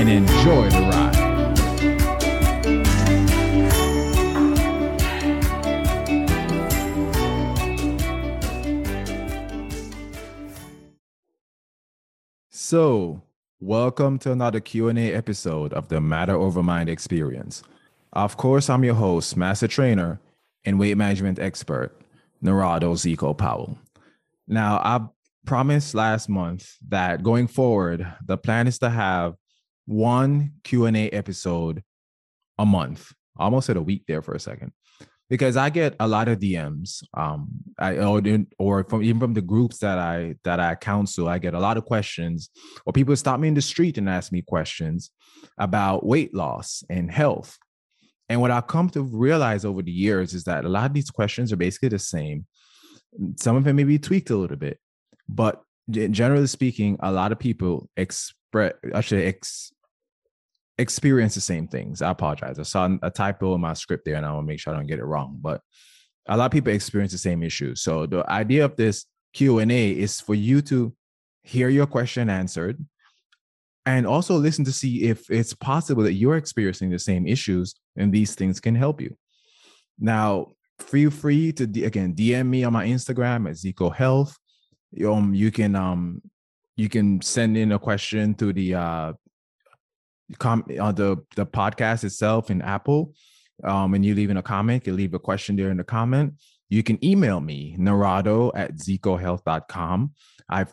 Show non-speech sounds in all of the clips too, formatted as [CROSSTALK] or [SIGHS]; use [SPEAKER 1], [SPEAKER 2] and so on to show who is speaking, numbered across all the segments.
[SPEAKER 1] and enjoy the ride. So, welcome to another Q&A episode of the Matter Over Mind experience. Of course, I'm your host, master trainer and weight management expert, Narado Zeco Powell. Now, I promised last month that going forward, the plan is to have one Q&A episode a month. I almost said a week there for a second. Because I get a lot of DMs, um, I or, or from even from the groups that I that I counsel, I get a lot of questions, or people stop me in the street and ask me questions about weight loss and health. And what I've come to realize over the years is that a lot of these questions are basically the same. Some of them may be tweaked a little bit, but generally speaking, a lot of people express actually ex, experience the same things. I apologize. I saw a typo in my script there, and I want to make sure I don't get it wrong. But a lot of people experience the same issues. So the idea of this Q and A is for you to hear your question answered, and also listen to see if it's possible that you're experiencing the same issues, and these things can help you. Now, feel free to again DM me on my Instagram at Zeco Health. Um, you can um you can send in a question to the uh com on the the podcast itself in Apple. Um, and you leave in a comment, you leave a question there in the comment. You can email me, narado at zecohealth.com. I've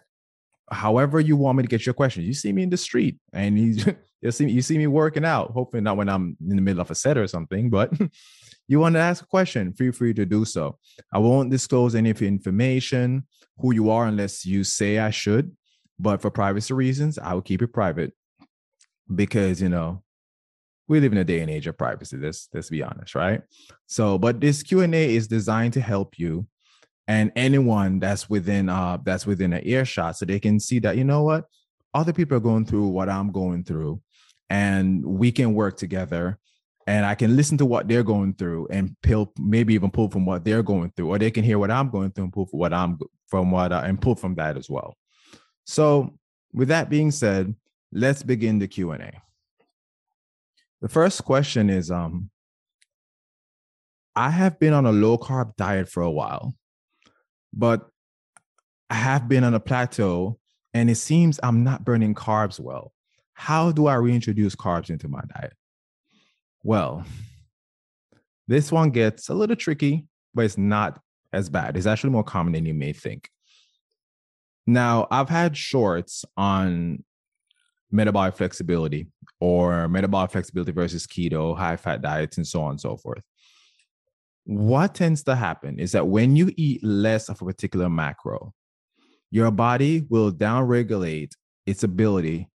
[SPEAKER 1] however you want me to get your questions. You see me in the street and you, [LAUGHS] you see you see me working out. Hopefully not when I'm in the middle of a set or something, but [LAUGHS] you want to ask a question, feel free to do so. I won't disclose any of your information, who you are, unless you say I should. But for privacy reasons, I will keep it private because you know we live in a day and age of privacy. Let's let's be honest, right? So, but this Q and A is designed to help you and anyone that's within uh that's within an earshot, so they can see that you know what other people are going through what I'm going through, and we can work together and I can listen to what they're going through and pull, maybe even pull from what they're going through, or they can hear what I'm going through and pull from what I'm from what I, and pull from that as well. So, with that being said, let's begin the Q and A. The first question is, um, I have been on a low carb diet for a while, but I have been on a plateau, and it seems I'm not burning carbs well. How do I reintroduce carbs into my diet? Well, this one gets a little tricky, but it's not as bad. It's actually more common than you may think. Now, I've had shorts on metabolic flexibility or metabolic flexibility versus keto, high fat diets, and so on and so forth. What tends to happen is that when you eat less of a particular macro, your body will downregulate its ability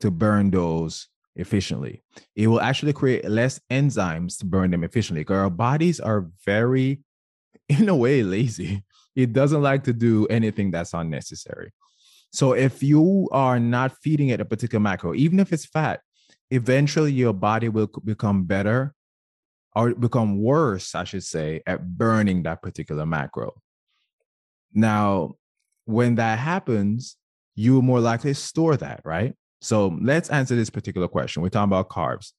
[SPEAKER 1] to burn those efficiently. It will actually create less enzymes to burn them efficiently because our bodies are very, [LAUGHS] in a way, lazy. It doesn't like to do anything that's unnecessary. So if you are not feeding it a particular macro, even if it's fat, eventually your body will become better or become worse, I should say, at burning that particular macro. Now, when that happens, you will more likely store that, right? So let's answer this particular question. We're talking about carbs.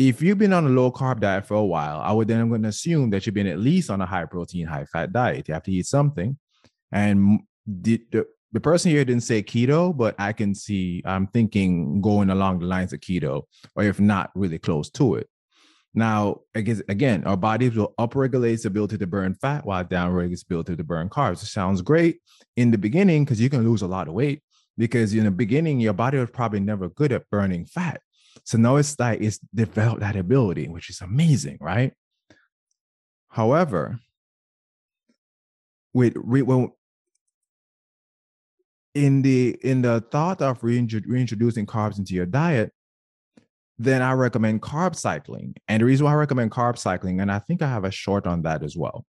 [SPEAKER 1] If you've been on a low carb diet for a while, I would then I'm going to assume that you've been at least on a high protein, high fat diet. You have to eat something. And the, the, the person here didn't say keto, but I can see, I'm thinking going along the lines of keto, or if not, really close to it. Now, again, our bodies will upregulate its ability to burn fat while downregulate its ability to burn carbs. It sounds great in the beginning because you can lose a lot of weight because in the beginning, your body was probably never good at burning fat. So now it's like it's developed that ability, which is amazing, right? However, with when in the in the thought of reintroducing carbs into your diet, then I recommend carb cycling. And the reason why I recommend carb cycling, and I think I have a short on that as well.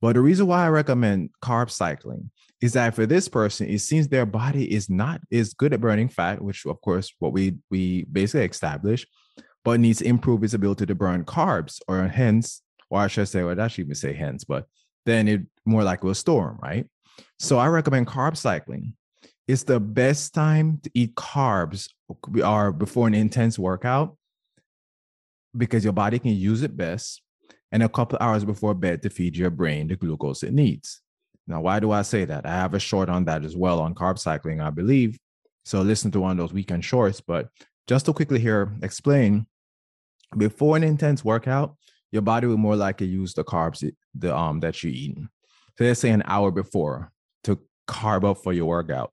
[SPEAKER 1] But the reason why I recommend carb cycling is that for this person, it seems their body is not is good at burning fat, which of course what we we basically established, but needs to improve its ability to burn carbs, or hence, or I should say, well, I should even say hence, but then it more like will storm, right? So I recommend carb cycling. It's the best time to eat carbs or before an intense workout because your body can use it best and a couple hours before bed to feed your brain the glucose it needs. Now, why do I say that? I have a short on that as well on carb cycling, I believe. So listen to one of those weekend shorts. But just to quickly here explain, before an intense workout, your body will more likely use the carbs the um that you're eating. So let's say an hour before to carb up for your workout.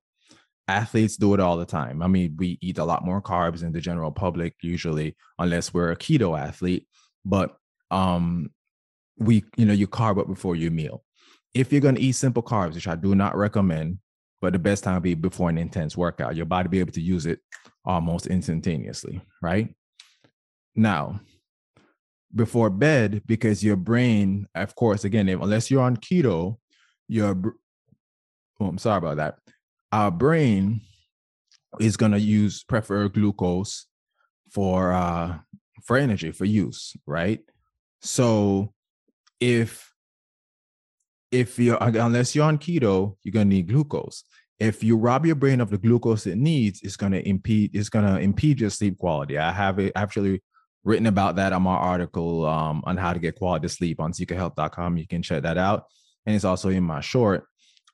[SPEAKER 1] Athletes do it all the time. I mean, we eat a lot more carbs in the general public usually, unless we're a keto athlete. But um, we, you know, you carb up before your meal. If you're going to eat simple carbs, which I do not recommend, but the best time be before an intense workout. Your body be able to use it almost instantaneously, right? Now, before bed, because your brain, of course, again, if, unless you're on keto, your oh, I'm sorry about that. Our brain is going to use prefer glucose for uh for energy for use, right? So if if you're unless you're on keto, you're gonna need glucose. If you rob your brain of the glucose it needs, it's gonna impede, it's gonna impede your sleep quality. I have it actually written about that on my article um, on how to get quality sleep on zecohealth.com. You can check that out. And it's also in my short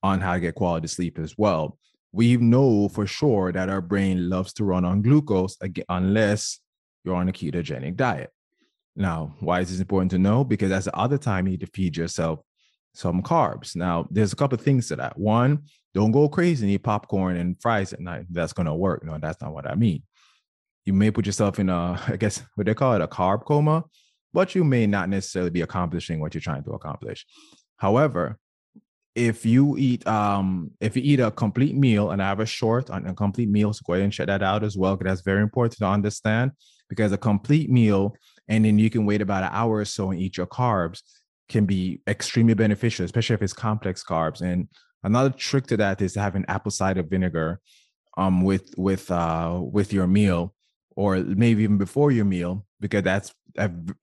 [SPEAKER 1] on how to get quality sleep as well. We know for sure that our brain loves to run on glucose again, unless you're on a ketogenic diet. Now, why is this important to know? Because that's the other time you need to feed yourself some carbs. Now, there's a couple of things to that. One, don't go crazy and eat popcorn and fries at night. That's going to work. No, that's not what I mean. You may put yourself in a, [LAUGHS] I guess, what they call it, a carb coma, but you may not necessarily be accomplishing what you're trying to accomplish. However, if you eat um if you eat a complete meal and I have a short on a complete meal, so go ahead and check that out as well, because that's very important to understand because a complete meal and then you can wait about an hour or so and eat your carbs can be extremely beneficial, especially if it's complex carbs. And another trick to that is to have an apple cider vinegar um, with with uh, with your meal, or maybe even before your meal, because that's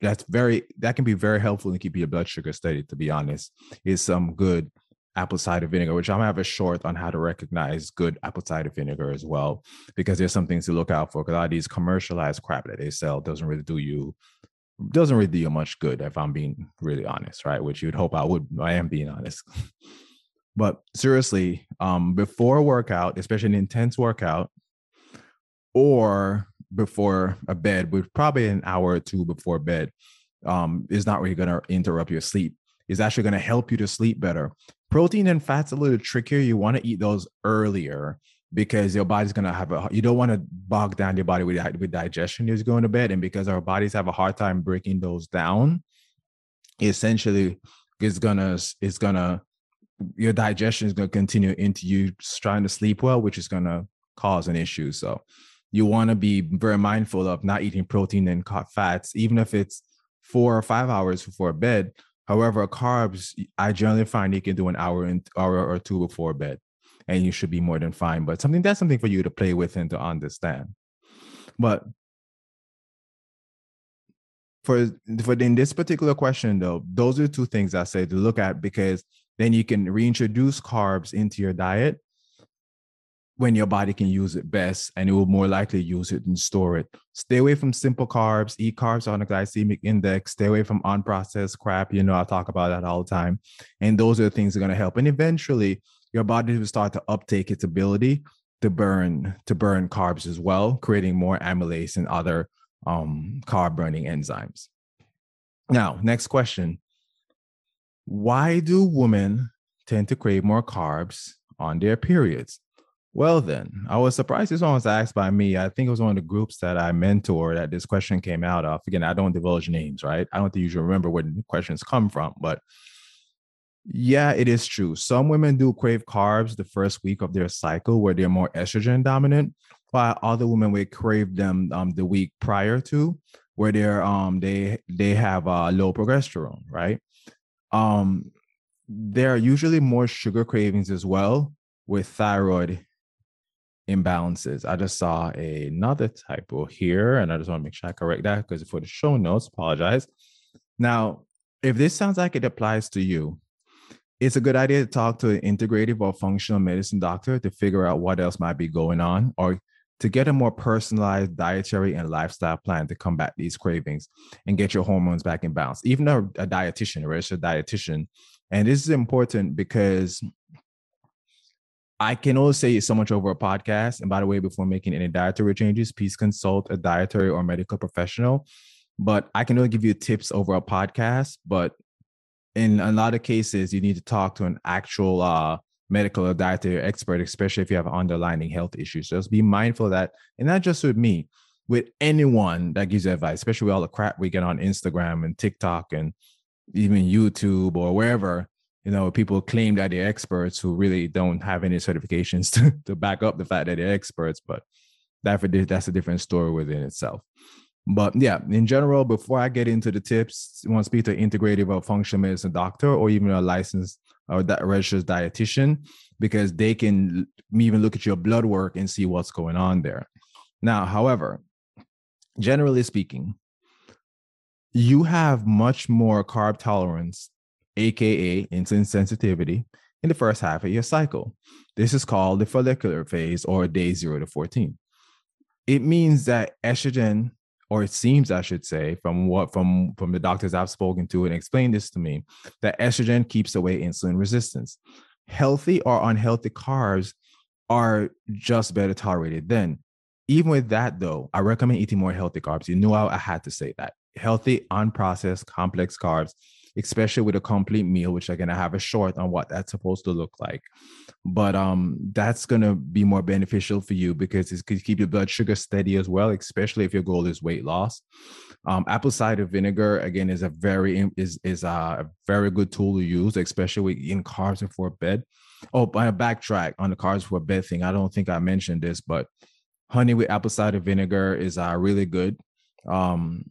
[SPEAKER 1] that's very that can be very helpful in keeping your blood sugar steady. To be honest, is some good apple cider vinegar, which I'm gonna have a short on how to recognize good apple cider vinegar as well, because there's some things to look out for. Because a lot of these commercialized crap that they sell doesn't really do you doesn't really do you much good if I'm being really honest, right? Which you'd hope I would. I am being honest. [LAUGHS] but seriously, um, before a workout, especially an intense workout, or before a bed, with probably an hour or two before bed, um, is not really going to interrupt your sleep. Is actually going to help you to sleep better. Protein and fats a little trickier. You want to eat those earlier because your body's gonna have a you don't want to bog down your body with with digestion as going to bed, and because our bodies have a hard time breaking those down, essentially it's gonna it's gonna your digestion is gonna continue into you trying to sleep well, which is gonna cause an issue. So you want to be very mindful of not eating protein and fats, even if it's four or five hours before bed. However, carbs, I generally find you can do an hour and hour or two before bed and you should be more than fine. But something that's something for you to play with and to understand. But for for in this particular question though, those are two things I say to look at because then you can reintroduce carbs into your diet when your body can use it best and it will more likely use it and store it. Stay away from simple carbs, eat carbs on a glycemic index, stay away from unprocessed crap. You know, I talk about that all the time. And those are the things that are going to help. And eventually your body will start to uptake its ability to burn to burn carbs as well, creating more amylase and other um, carb burning enzymes. Now, next question: Why do women tend to crave more carbs on their periods? Well, then, I was surprised this one was asked by me. I think it was one of the groups that I mentor that this question came out of. Again, I don't divulge names, right? I don't usually remember where the questions come from, but yeah, it is true. Some women do crave carbs the first week of their cycle where they're more estrogen dominant. by other women would crave them um, the week prior to, where they're um they they have uh, low progesterone, right? Um, there are usually more sugar cravings as well with thyroid imbalances. I just saw another typo here, and I just want to make sure I correct that because for the show notes, apologize. Now, if this sounds like it applies to you, it's a good idea to talk to an integrative or functional medicine doctor to figure out what else might be going on or to get a more personalized dietary and lifestyle plan to combat these cravings and get your hormones back in balance. Even a, a dietitian, a registered dietitian. And this is important because I can only say so much over a podcast. And by the way, before making any dietary changes, please consult a dietary or medical professional. But I can only give you tips over a podcast. But in a lot of cases, you need to talk to an actual uh, medical or dietary expert, especially if you have underlying health issues. So just be mindful of that. And not just with me, with anyone that gives you advice, especially with all the crap we get on Instagram and TikTok and even YouTube or wherever, you know, people claim that they're experts who really don't have any certifications [LAUGHS] to, to back up the fact that they're experts. But that that's a different story within itself. But yeah, in general, before I get into the tips, you want to speak to an integrative or functional medicine doctor or even a licensed or that registered dietitian because they can even look at your blood work and see what's going on there. Now, however, generally speaking, you have much more carb tolerance, aka insulin sensitivity, in the first half of your cycle. This is called the follicular phase or day zero to 14. It means that estrogen or it seems I should say, from what from from the doctors I've spoken to and explained this to me, that estrogen keeps away insulin resistance. Healthy or unhealthy carbs are just better tolerated. Then, even with that though, I recommend eating more healthy carbs. You knew I, I had to say that. Healthy, unprocessed, complex carbs especially with a complete meal, which I'm gonna have a short on what that's supposed to look like. But um, that's gonna be more beneficial for you because it gonna keep your blood sugar steady as well, especially if your goal is weight loss. Um, apple cider vinegar again is a very is is a very good tool to use, especially with in carbs before bed. Oh, by a backtrack on the carbs before bed thing, I don't think I mentioned this, but honey with apple cider vinegar is uh, really good. Um,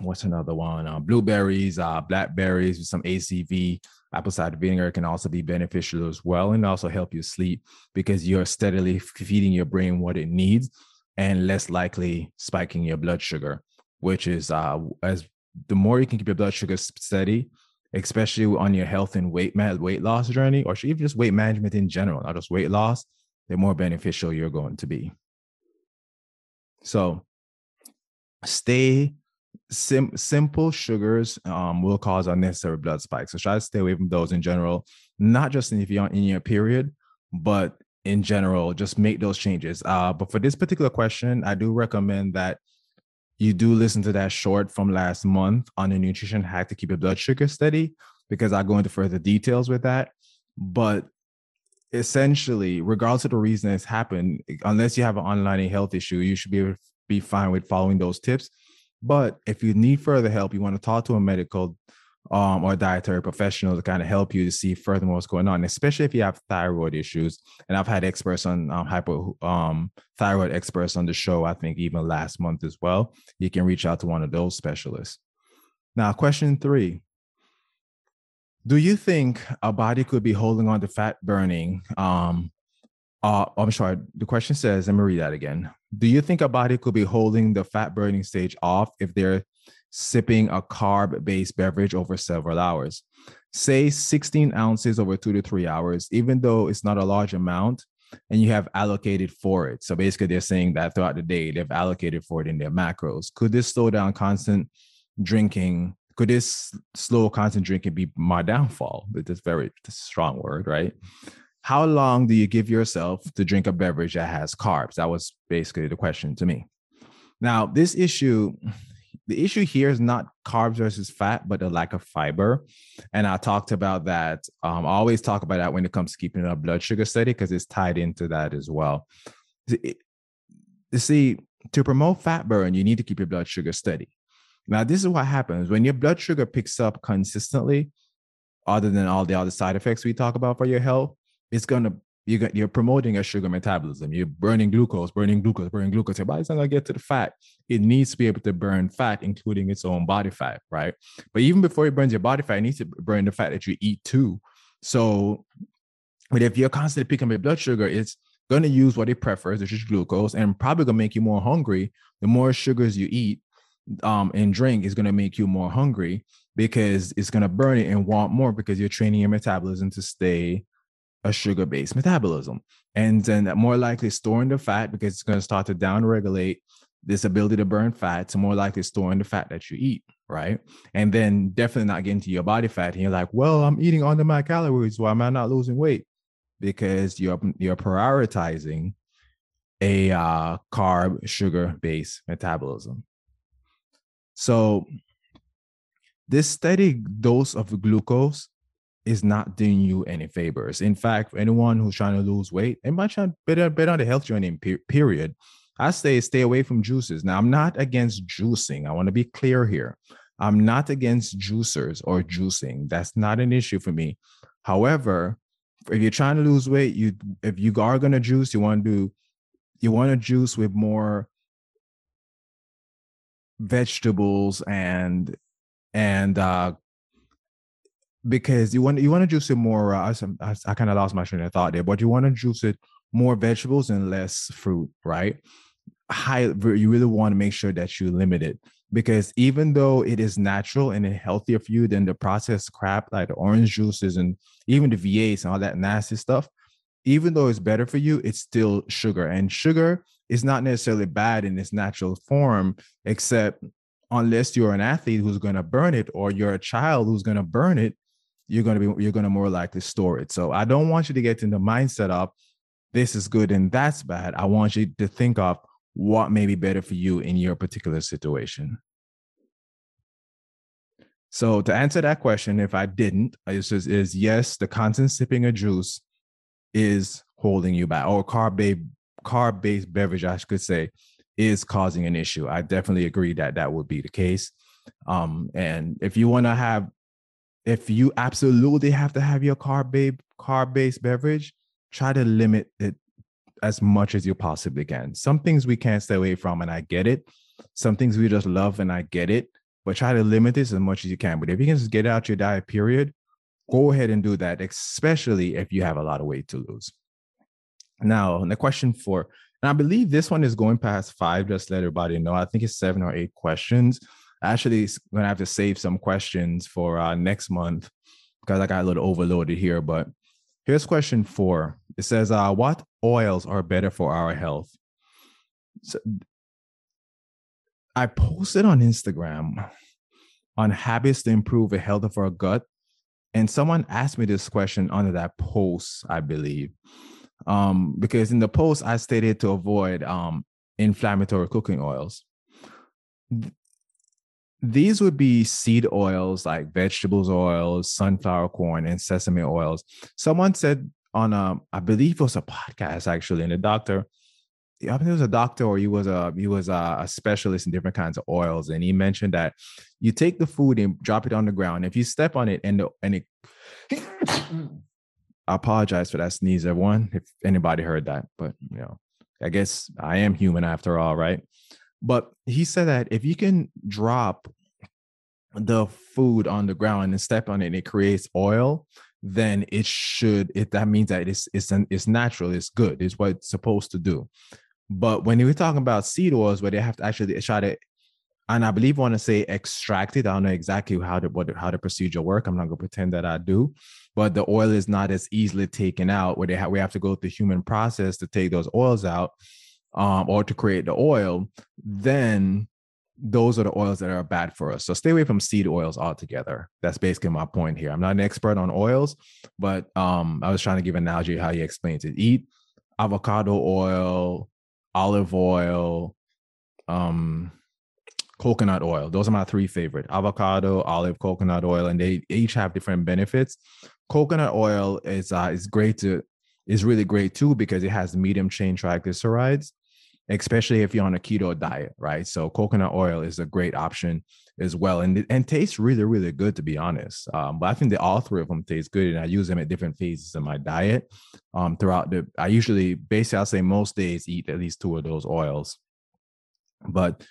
[SPEAKER 1] what's another one? Uh, blueberries, uh, blackberries with some ACV. Apple cider vinegar can also be beneficial as well and also help you sleep because you're steadily feeding your brain what it needs and less likely spiking your blood sugar, which is uh, as the more you can keep your blood sugar steady, especially on your health and weight weight loss journey, or even just weight management in general, not just weight loss, the more beneficial you're going to be. So stay sim- simple sugars um, will cause unnecessary blood spikes. So try to stay away from those in general, not just if you're in your period, but in general, just make those changes. Uh, but for this particular question, I do recommend that you do listen to that short from last month on the nutrition hack to keep your blood sugar steady, because I go into further details with that. But essentially, regardless of the reason it's happened, unless you have an underlying health issue, you should be be fine with following those tips but if you need further help, you want to talk to a medical um, or dietary professional to kind of help you to see further what's going on, especially if you have thyroid issues. And I've had experts on um, hypo um, thyroid experts on the show, I think even last month as well. You can reach out to one of those specialists. Now, question three Do you think a body could be holding on to fat burning um, uh, I'm sorry. The question says, let me read that again. Do you think a body could be holding the fat burning stage off if they're sipping a carb based beverage over several hours? Say 16 ounces over two to three hours, even though it's not a large amount and you have allocated for it. So basically, they're saying that throughout the day, they've allocated for it in their macros. Could this slow down constant drinking? Could this slow constant drinking be my downfall? It's a very strong word, right? How long do you give yourself to drink a beverage that has carbs? That was basically the question to me. Now, this issue, [SIGHS] the issue here is not carbs versus fat, but the lack of fiber. And I talked about that. Um, I always talk about that when it comes to keeping our blood sugar steady because it's tied into that as well. You see, to promote fat burn, you need to keep your blood sugar steady. Now, this is what happens when your blood sugar picks up consistently, other than all the other side effects we talk about for your health it's going to you got, you're promoting a sugar metabolism. You're burning glucose, burning glucose, burning glucose. Your body's not gonna get to the fat. It needs to be able to burn fat, including its own body fat, right? But even before it burns your body fat, it needs to burn the fat that you eat too. So, but if you're constantly picking up your blood sugar, it's gonna use what it prefers, which is glucose, and probably gonna make you more hungry. The more sugars you eat um, and drink is gonna make you more hungry because it's gonna burn it and want more because you're training your metabolism to stay a sugar based metabolism. And then more likely storing the fat because it's going to start to down regulate this ability to burn fat to more likely storing the fat that you eat. Right. And then definitely not getting to your body fat. And you're like, well, I'm eating under my calories. Why am I not losing weight? Because you're you're prioritizing a uh, carb sugar based metabolism. So this steady dose of glucose is not doing you any favors. In fact, anyone who's trying to lose weight, and might try better better on the health journey period, I say stay away from juices. Now, I'm not against juicing. I want to be clear here. I'm not against juicers or juicing. That's not an issue for me. However, if you're trying to lose weight, you if you are going to juice, you want to do you want to juice with more vegetables and and uh because you want you want to juice it more. Uh, I, I kind of lost my train of thought there, but you want to juice it more vegetables and less fruit, right? High, you really want to make sure that you limit it because even though it is natural and healthier for you than the processed crap like the orange juices and even the V8s and all that nasty stuff, even though it's better for you, it's still sugar. And sugar is not necessarily bad in its natural form, except unless you're an athlete who's going to burn it or you're a child who's going to burn it, you're going to be you're going to more likely store it. So I don't want you to get in the mindset of this is good and that's bad. I want you to think of what may be better for you in your particular situation. So to answer that question, if I didn't, is is yes, the constant sipping of juice is holding you back, or carb based carb based beverage, I could say, is causing an issue. I definitely agree that that would be the case. Um, and if you want to have if you absolutely have to have your carb based carb based beverage, try to limit it as much as you possibly can. Some things we can't stay away from, and I get it. Some things we just love, and I get it. But try to limit this as much as you can. But if you can just get out your diet, period, go ahead and do that, especially if you have a lot of weight to lose. Now, the question for, and I believe this one is going past five, just let everybody know. I think it's seven or eight questions actually gonna have to save some questions for uh, next month because I got a little overloaded here. But here's question four. It says, uh, "What oils are better for our health?" So I posted on Instagram on habits to improve the health of our gut, and someone asked me this question under that post, I believe, um, because in the post I stated to avoid um, inflammatory cooking oils these would be seed oils like vegetables oils, sunflower corn, and sesame oils. Someone said on a, I believe it was a podcast actually, and the doctor, I think it was a doctor or he was a he was a, a, specialist in different kinds of oils, and he mentioned that you take the food and drop it on the ground. If you step on it and the, and it, [COUGHS] I apologize for that sneeze, everyone. If anybody heard that, but you know, I guess I am human after all, right? But he said that if you can drop the food on the ground and step on it and it creates oil, then it should it that means that it's it's an, it's natural, it's good, it's what it's supposed to do. But when we're talking about seed oils, where they have to actually try to, and I believe I want to say extract it. I don't know exactly how the what how the procedure work. I'm not gonna pretend that I do, but the oil is not as easily taken out. Where they have we have to go through the human process to take those oils out um, or to create the oil, then those are the oils that are bad for us. So stay away from seed oils altogether. That's basically my point here. I'm not an expert on oils, but um, I was trying to give an analogy how you explained it. Eat avocado oil, olive oil, um, coconut oil. Those are my three favorite: avocado, olive, coconut oil, and they each have different benefits. Coconut oil is uh, is great to is really great too because it has medium chain triglycerides especially if you're on a keto diet, right? So coconut oil is a great option as well, and and tastes really really good to be honest. Um, but I think the all three of them taste good, and I use them at different phases of my diet. Um, throughout the, I usually basically I'll say most days eat at least two of those oils, but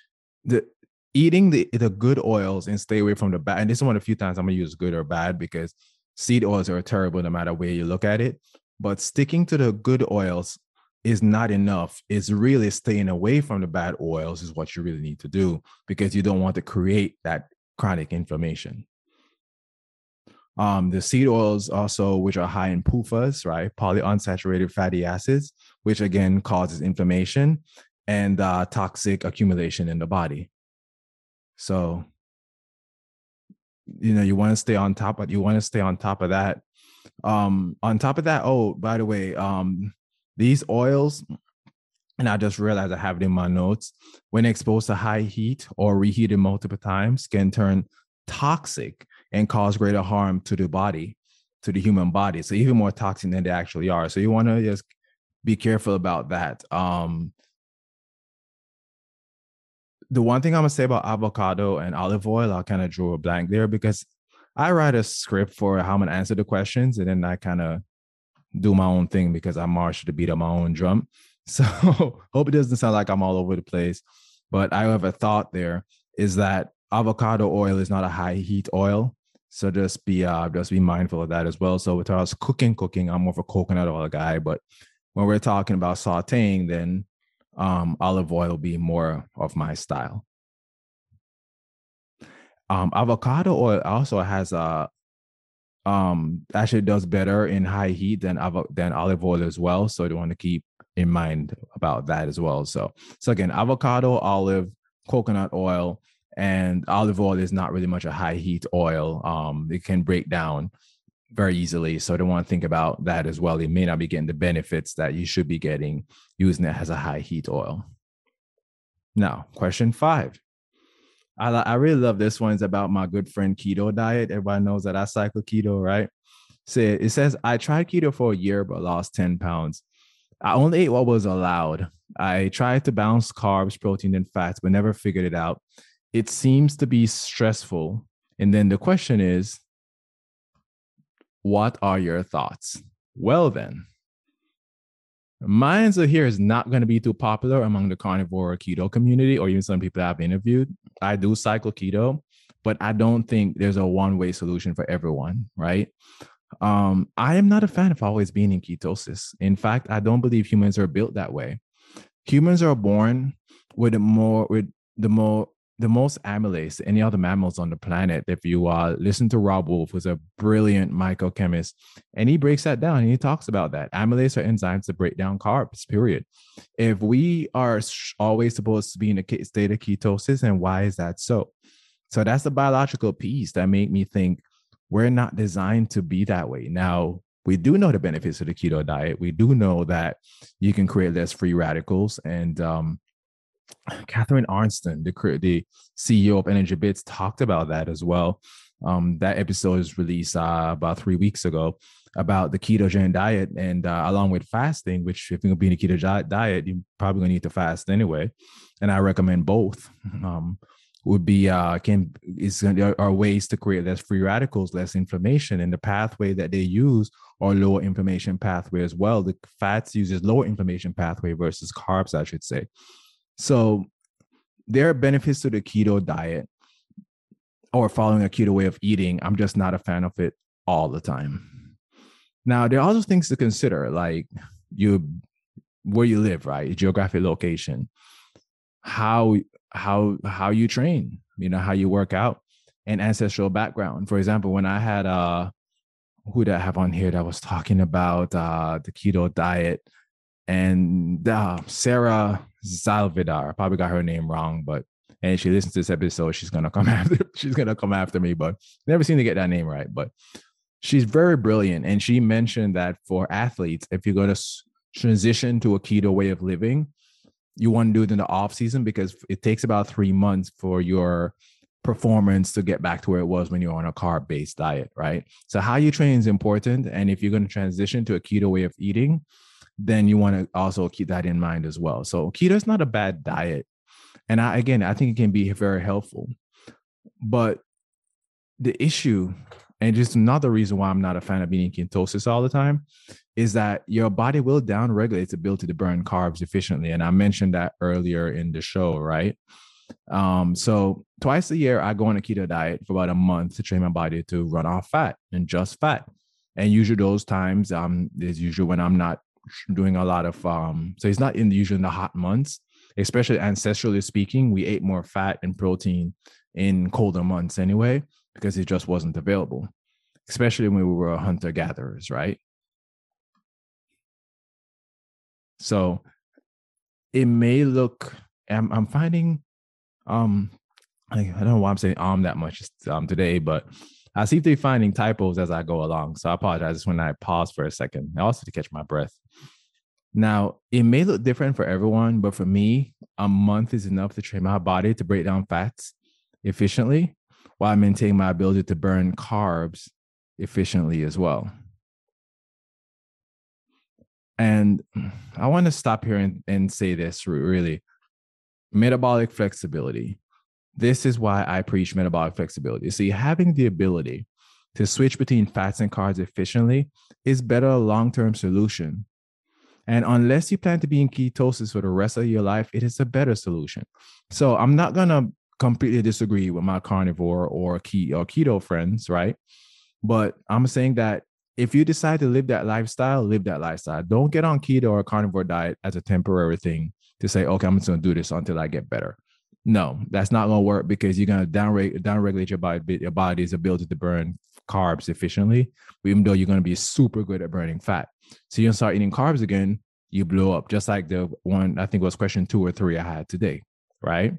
[SPEAKER 1] the eating the the good oils and stay away from the bad. And this is one of the few times I'm gonna use good or bad because seed oils are terrible no matter where you look at it. But sticking to the good oils is not enough. It's really staying away from the bad oils is what you really need to do because you don't want to create that chronic inflammation. Um, the seed oils also, which are high in PUFAs, right? Polyunsaturated fatty acids, which again causes inflammation and uh, toxic accumulation in the body. So, you know, you want to stay on top of you want to stay on top of that. Um, on top of that, oh, by the way, um, these oils, and I just realized I have it in my notes, when exposed to high heat or reheated multiple times, can turn toxic and cause greater harm to the body, to the human body. So even more toxic than they actually are. So you want to just be careful about that. Um, the one thing I'm gonna say about avocado and olive oil, I kind of drew a blank there because I write a script for how I'm gonna answer the questions, and then I kind of do my own thing because I march to beat of my own drum. [LAUGHS] So hope it doesn't sound like I'm all over the place. But I have a thought there is that avocado oil is not a high heat oil. So just be uh just be mindful of that as well. So with us cooking, cooking, I'm more of a coconut oil guy. But when we're talking about sauteing, then um, olive oil will be more of my style. Um, avocado oil also has a um actually does better in high heat than than olive oil as well. So you want to keep in mind about that as well. So so again, avocado, olive, coconut oil, and olive oil is not really much a high heat oil. Um, it can break down very easily. So don't want to think about that as well. You may not be getting the benefits that you should be getting using it as a high heat oil. Now, question five. I, I really love this one. It's about my good friend keto diet. Everybody knows that I cycle keto, right? So it says I tried keto for a year but lost 10 pounds. I only ate what was allowed. I tried to balance carbs, protein, and fats, but never figured it out. It seems to be stressful. And then the question is, what are your thoughts? Well, then, my answer here is not going to be too popular among the carnivore keto community or even some people I've interviewed. I do cycle keto, but I don't think there's a one way solution for everyone, right? Um, I am not a fan of always being in ketosis. In fact, I don't believe humans are built that way. Humans are born with more with the more the most amylase any other mammals on the planet. If you uh, listen to Robb Wolf, who's a brilliant biochemist, and he breaks that down and he talks about that. Amylase are enzymes that break down carbs, period. If we are always supposed to be in a state of ketosis, and why is that so? So that's the biological piece that made me think we're not designed to be that way. Now, we do know the benefits of the keto diet. We do know that you can create less free radicals and um, Catharine Arnston, the the CEO of Energy Bits, talked about that as well. Um, that episode is released uh, about three weeks ago about the ketogenic diet, and uh, along with fasting, which if you're gonna be in a ketogenic diet, you're probably gonna need to fast anyway. And I recommend both. [LAUGHS] Um, would be uh can is are ways to create less free radicals, less inflammation, and the pathway that they use or lower inflammation pathway as well. The fats uses lower inflammation pathway versus carbs, I should say. So there are benefits to the keto diet or following a keto way of eating. I'm just not a fan of it all the time. Now, there are also things to consider, like you where you live, right? Geographic location, how how how you train, you know, how you work out, and ancestral background. For example, when I had uh who did I have on here that was talking about uh the keto diet and uh, Sarah Zalvidar. I probably got her name wrong, but and she listens to this episode, she's gonna come [LAUGHS] after she's gonna come after me. But never seem to get that name right. But she's very brilliant, and she mentioned that for athletes, if you're gonna transition to a keto way of living, you want to do it in the off season because it takes about three months for your performance to get back to where it was when you're on a carb based diet, right? So how you train is important, and if you're to transition to a keto way of eating, then you want to also keep that in mind as well. So keto is not a bad diet. And I, again, I think it can be very helpful. But the issue, and just another reason why I'm not a fan of eating ketosis all the time, is that your body will downregulate its ability to burn carbs efficiently. And I mentioned that earlier in the show, right? Um, so twice a year, I go on a keto diet for about a month to train my body to run off fat and just fat. And usually those times um is usually when I'm not doing a lot of um, so it's not in the usually in the hot months, especially ancestrally speaking, we ate more fat and protein in colder months anyway, because it just wasn't available, especially when we were hunter gatherers, right? So it may look, I'm, I'm finding, um, I, I don't know why I'm saying um that much um today, but I seem to be finding typos as I go along. So I apologize when I pause for a second, I also to catch my breath. Now, it may look different for everyone, but for me, a month is enough to train my body to break down fats efficiently while maintaining my ability to burn carbs efficiently as well. And I want to stop here and, and say this really metabolic flexibility. This is why I preach metabolic flexibility. See, having the ability to switch between fats and carbs efficiently is better a long-term solution. And unless you plan to be in ketosis for the rest of your life, it is a better solution. So I'm not gonna completely disagree with my carnivore or keto friends, right? But I'm saying that if you decide to live that lifestyle, live that lifestyle. Don't get on keto or carnivore diet as a temporary thing to say, okay, I'm just gonna do this until I get better. No, that's not gonna work because you're gonna downregulate downregulate your body your body's ability to burn carbs efficiently, even though you're gonna be super good at burning fat. So you start eating carbs again, you blow up, just like the one I think was question two or three I had today, right?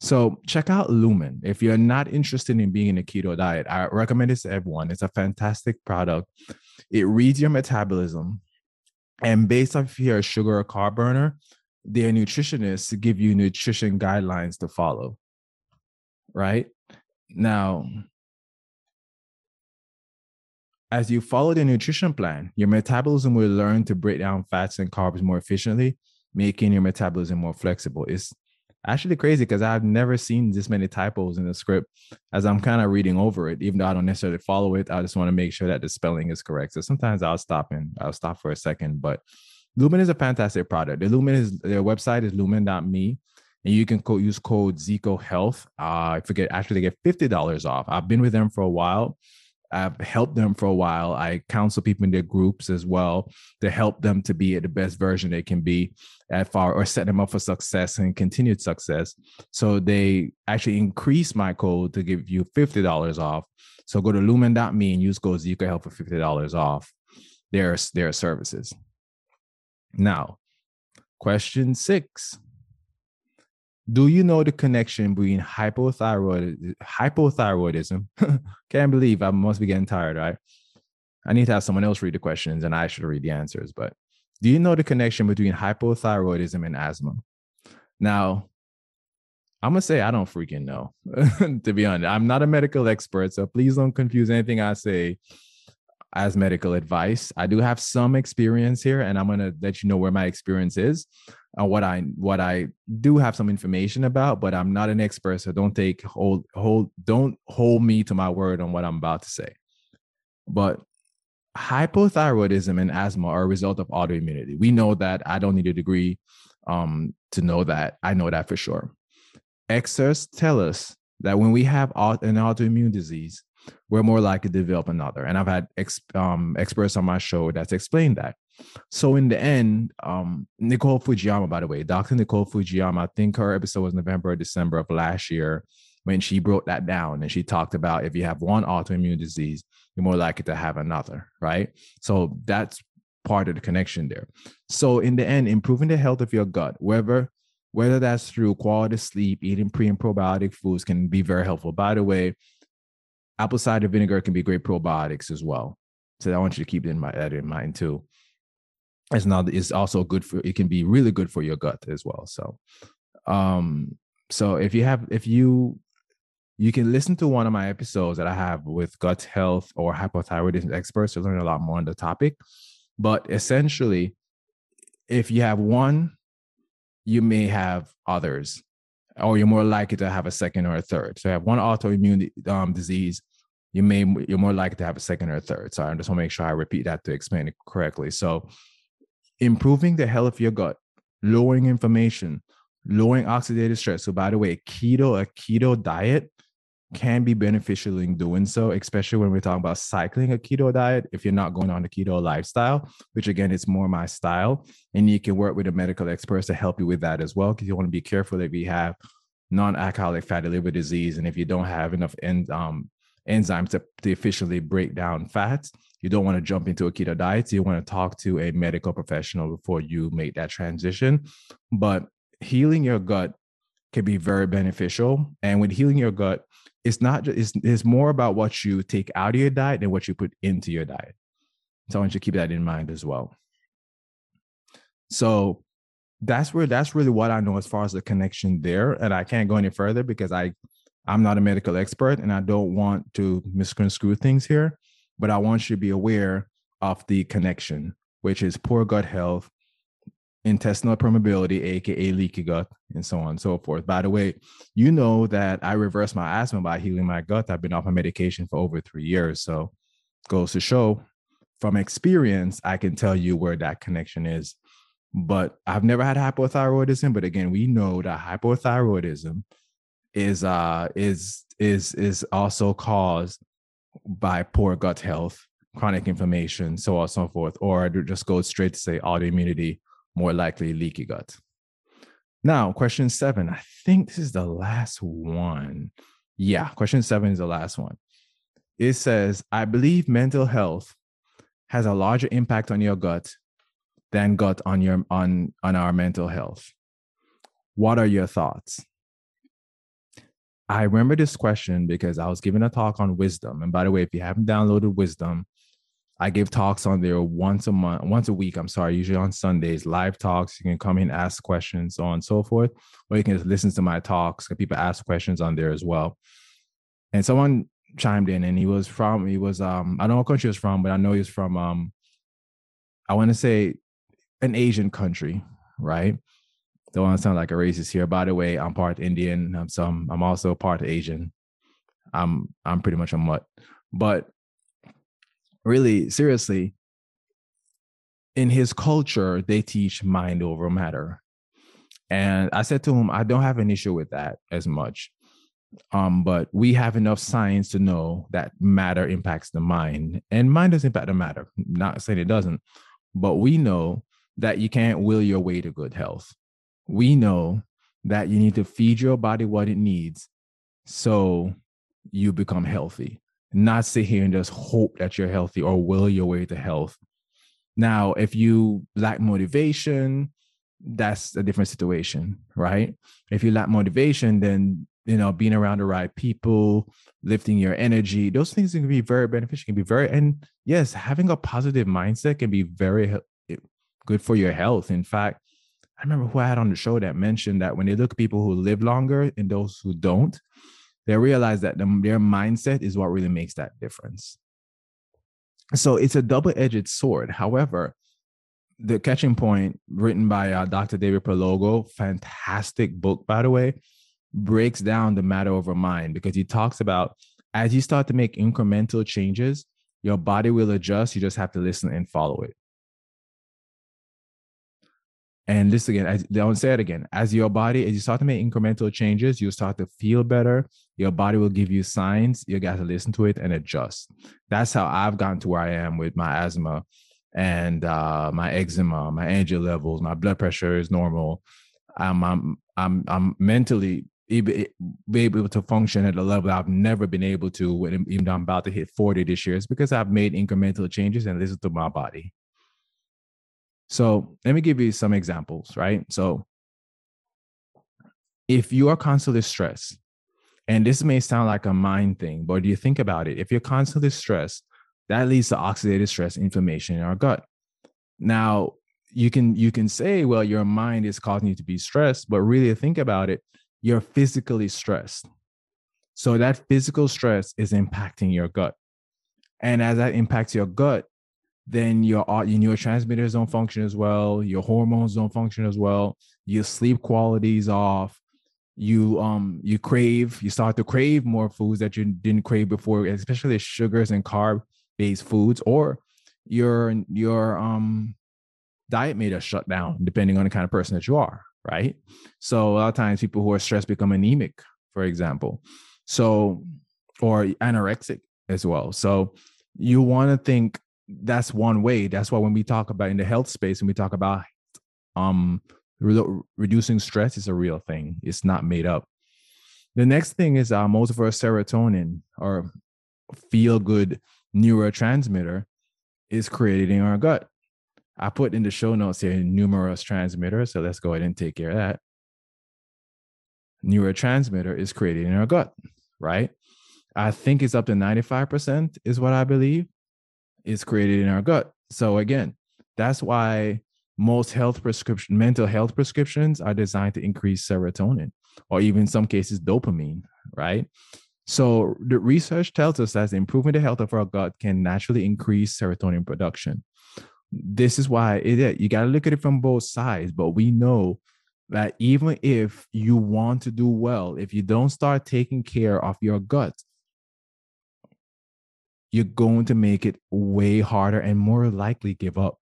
[SPEAKER 1] So check out Lumen. If you're not interested in being in a keto diet, I recommend it to everyone. It's a fantastic product. It reads your metabolism, and based off if you're a sugar or carb burner, their nutritionists give you nutrition guidelines to follow. Right now, as you follow the nutrition plan, your metabolism will learn to break down fats and carbs more efficiently, making your metabolism more flexible. It's actually crazy because I've never seen this many typos in the script as I'm kind of reading over it, even though I don't necessarily follow it. I just want to make sure that the spelling is correct. So sometimes I'll stop and I'll stop for a second, but Lumen is a fantastic product. The Lumen is their website is lumen.me. And you can co- use code Zeco Health. Uh, I forget, actually, they get $50 off. I've been with them for a while. I've helped them for a while. I counsel people in their groups as well to help them to be at the best version they can be at far or set them up for success and continued success. So they actually increase my code to give you $50 off. So go to lumen.me and use code Zeco Health for $50 off their, their services. Now, question six do you know the connection between hypothyroid hypothyroidism? [LAUGHS] Can't believe I must be getting tired, right? I need to have someone else read the questions and I should read the answers. But do you know the connection between hypothyroidism and asthma? Now, I'm gonna say I don't freaking know. [LAUGHS] to be honest, I'm not a medical expert, so please don't confuse anything I say as medical advice. I do have some experience here, and I'm gonna let you know where my experience is and what I what I do have some information about, but I'm not an expert, so don't take hold hold don't hold me to my word on what I'm about to say. But hypothyroidism and asthma are a result of autoimmunity. We know that. I don't need a degree um, to know that. I know that for sure. Experts tell us that when we have an autoimmune disease, we're more likely to develop another. And I've had ex, um, experts on my show that's explained that. So in the end, um, Nicole Fujiyama, by the way, Dr. Nicole Fujiyama, I think her episode was November or December of last year when she broke that down and she talked about if you have one autoimmune disease, you're more likely to have another, right? So that's part of the connection there. So in the end, improving the health of your gut, whether whether that's through quality sleep, eating pre and probiotic foods can be very helpful. By the way, apple cider vinegar can be great probiotics as well. So I want you to keep in mind, that in mind too. It's not it's also good for it can be really good for your gut as well so um so if you have if you you can listen to one of my episodes that i have with gut health or hypothyroidism experts to learn a lot more on the topic. But essentially if you have one, you may have others, or you're more likely to have a second or a third. So, you have one autoimmune um, disease, you may you're more likely to have a second or a third. So, I just want to make sure I repeat that to explain it correctly. So, improving the health of your gut, lowering inflammation, lowering oxidative stress. So, by the way, keto, a keto diet can be beneficial in doing so, especially when we're talking about cycling a keto diet. If you're not going on a keto lifestyle, which again, it's more my style, and you can work with a medical expert to help you with that as well, because you want to be careful if you have non-alcoholic fatty liver disease, and if you don't have enough en- um, enzymes to, to efficiently break down fats, you don't want to jump into a keto diet. So you want to talk to a medical professional before you make that transition. But healing your gut can be very beneficial. And with healing your gut, it's not just it's, it's more about what you take out of your diet than what you put into your diet. So I want you to keep that in mind as well. So that's where that's really what I know as far as the connection there. And I can't go any further because I I'm not a medical expert and I don't want to misconstrue things here, but I want you to be aware of the connection, which is poor gut health, intestinal permeability, aka leaky gut, and so on and so forth. By the way, you know that I reversed my asthma by healing my gut. I've been off my medication for over three years. So goes to show from experience, I can tell you where that connection is. But I've never had hypothyroidism. But again, we know that hypothyroidism is uh is is is also caused by poor gut health, chronic inflammation, so on and so forth, or just go straight to say autoimmunity more likely leaky gut. Now, question seven. I think this is the last one. Yeah, question seven is the last one. It says, I believe mental health has a larger impact on your gut than gut on your on on our mental health. What are your thoughts? I remember this question because I was giving a talk on wisdom. And by the way, if you haven't downloaded wisdom, I give talks on there once a month, once a week. I'm sorry, usually on Sundays, live talks. You can come in, ask questions, so on and so forth, or you can just listen to my talks. People ask questions on there as well. And someone chimed in, and he was from, he was, um, I don't know what country he was from, but I know he was from, um, I want to say, an Asian country, right? Don't want to sound like a racist here. By the way, I'm part Indian. I'm some. I'm also part Asian. I'm I'm pretty much a mutt, but really seriously. In his culture they teach mind over matter. And i said to him i don't have an issue with that as much um, but we have enough science to know that matter impacts the mind and mind does impact the matter not saying it doesn't but we know that you can't will your way to good health. We know that you need to feed your body what it needs so you become healthy not sit here and just hope that you're healthy or will your way to health. Now, if you lack motivation, that's a different situation, right? If you lack motivation, then you know being around the right people, lifting your energy, those things can be very beneficial. Can be very and yes, having a positive mindset can be very good for your health. In fact, I remember who I had on the show that mentioned that when they look at people who live longer and those who don't, they realize that the, their mindset is what really makes that difference. So it's a double edged sword. However, the catching point written by uh, dr david Perlogo fantastic book by the way breaks down the matter over mind because he talks about as you start to make incremental changes your body will adjust you just have to listen and follow it and this again, I don't say it again. As your body, as you start to make incremental changes, you start to feel better. Your body will give you signs. You got to listen to it and adjust. That's how I've gotten to where I am with my asthma and uh, my eczema, my energy levels, my blood pressure is normal. I'm I'm I'm, I'm mentally be able to function at a level I've never been able to when even though I'm about to hit 40 this year. It's because I've made incremental changes and listened to my body. So let me give you some examples, right? So if you are constantly stressed, and this may sound like a mind thing, but do you think about it? If you're constantly stressed, that leads to oxidative stress inflammation in our gut. Now, you can you can say, well, your mind is causing you to be stressed, but really think about it, you're physically stressed. So that physical stress is impacting your gut. And as that impacts your gut, then your your neurotransmitters don't function as well, your hormones don't function as well, your sleep quality is off, you um you crave, you start to crave more foods that you didn't crave before, especially sugars and carb based foods, or your your um diet may just shut down depending on the kind of person that you are, right? So a lot of times people who are stressed become anemic, for example. So or anorexic as well. So you want to think that's one way. That's why when we talk about in the health space and we talk about um re- reducing stress is a real thing. It's not made up. The next thing is uh, most of our serotonin or feel good neurotransmitter is created in our gut. I put in the show notes here numerous transmitters. So let's go ahead and take care of that. Neurotransmitter is created in our gut, right? I think it's up to 95% is what I believe is created in our gut. So again, that's why most health prescription mental health prescriptions are designed to increase serotonin or even in some cases dopamine, right? So the research tells us that improving the health of our gut can naturally increase serotonin production. This is why eh, it, you got to look at it from both sides, but we know that even if you want to do well, if you don't start taking care of your gut, you're going to make it way harder and more likely give up.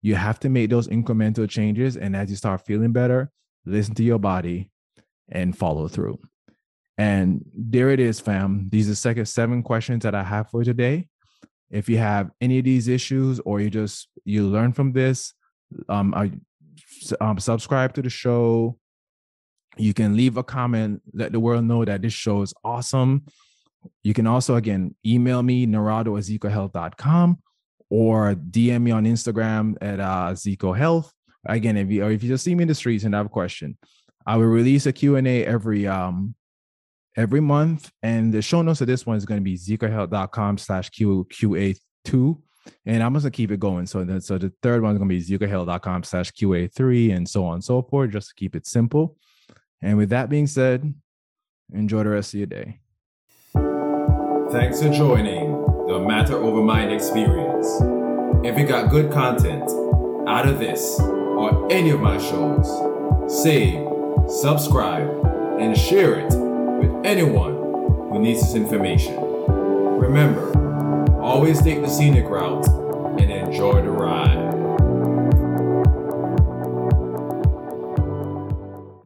[SPEAKER 1] You have to make those incremental changes. And as you start feeling better, listen to your body and follow through. And there it is, fam. These are second seven questions that I have for today. If you have any of these issues or you just you learn from this, um, I, um, subscribe to the show. You can leave a comment, let the world know that this show is awesome. You can also, again, email me, narado or DM me on Instagram at uh, Zeco Health. Again, if you, or if you just see me in the streets and have a question, I will release a Q&A every um every month. And the show notes of this one is going to be zecohealth.com slash QA2. And I'm going to keep it going. So, the, so the third one is going to be zecohealth.com slash QA3 and so on and so forth, just to keep it simple. And with that being said, enjoy the rest of your day.
[SPEAKER 2] Thanks for joining the Matter Over Mind experience. If you got good content out of this or any of my shows, save, subscribe, and share it with anyone who needs this information. Remember, always take the scenic route and enjoy the ride.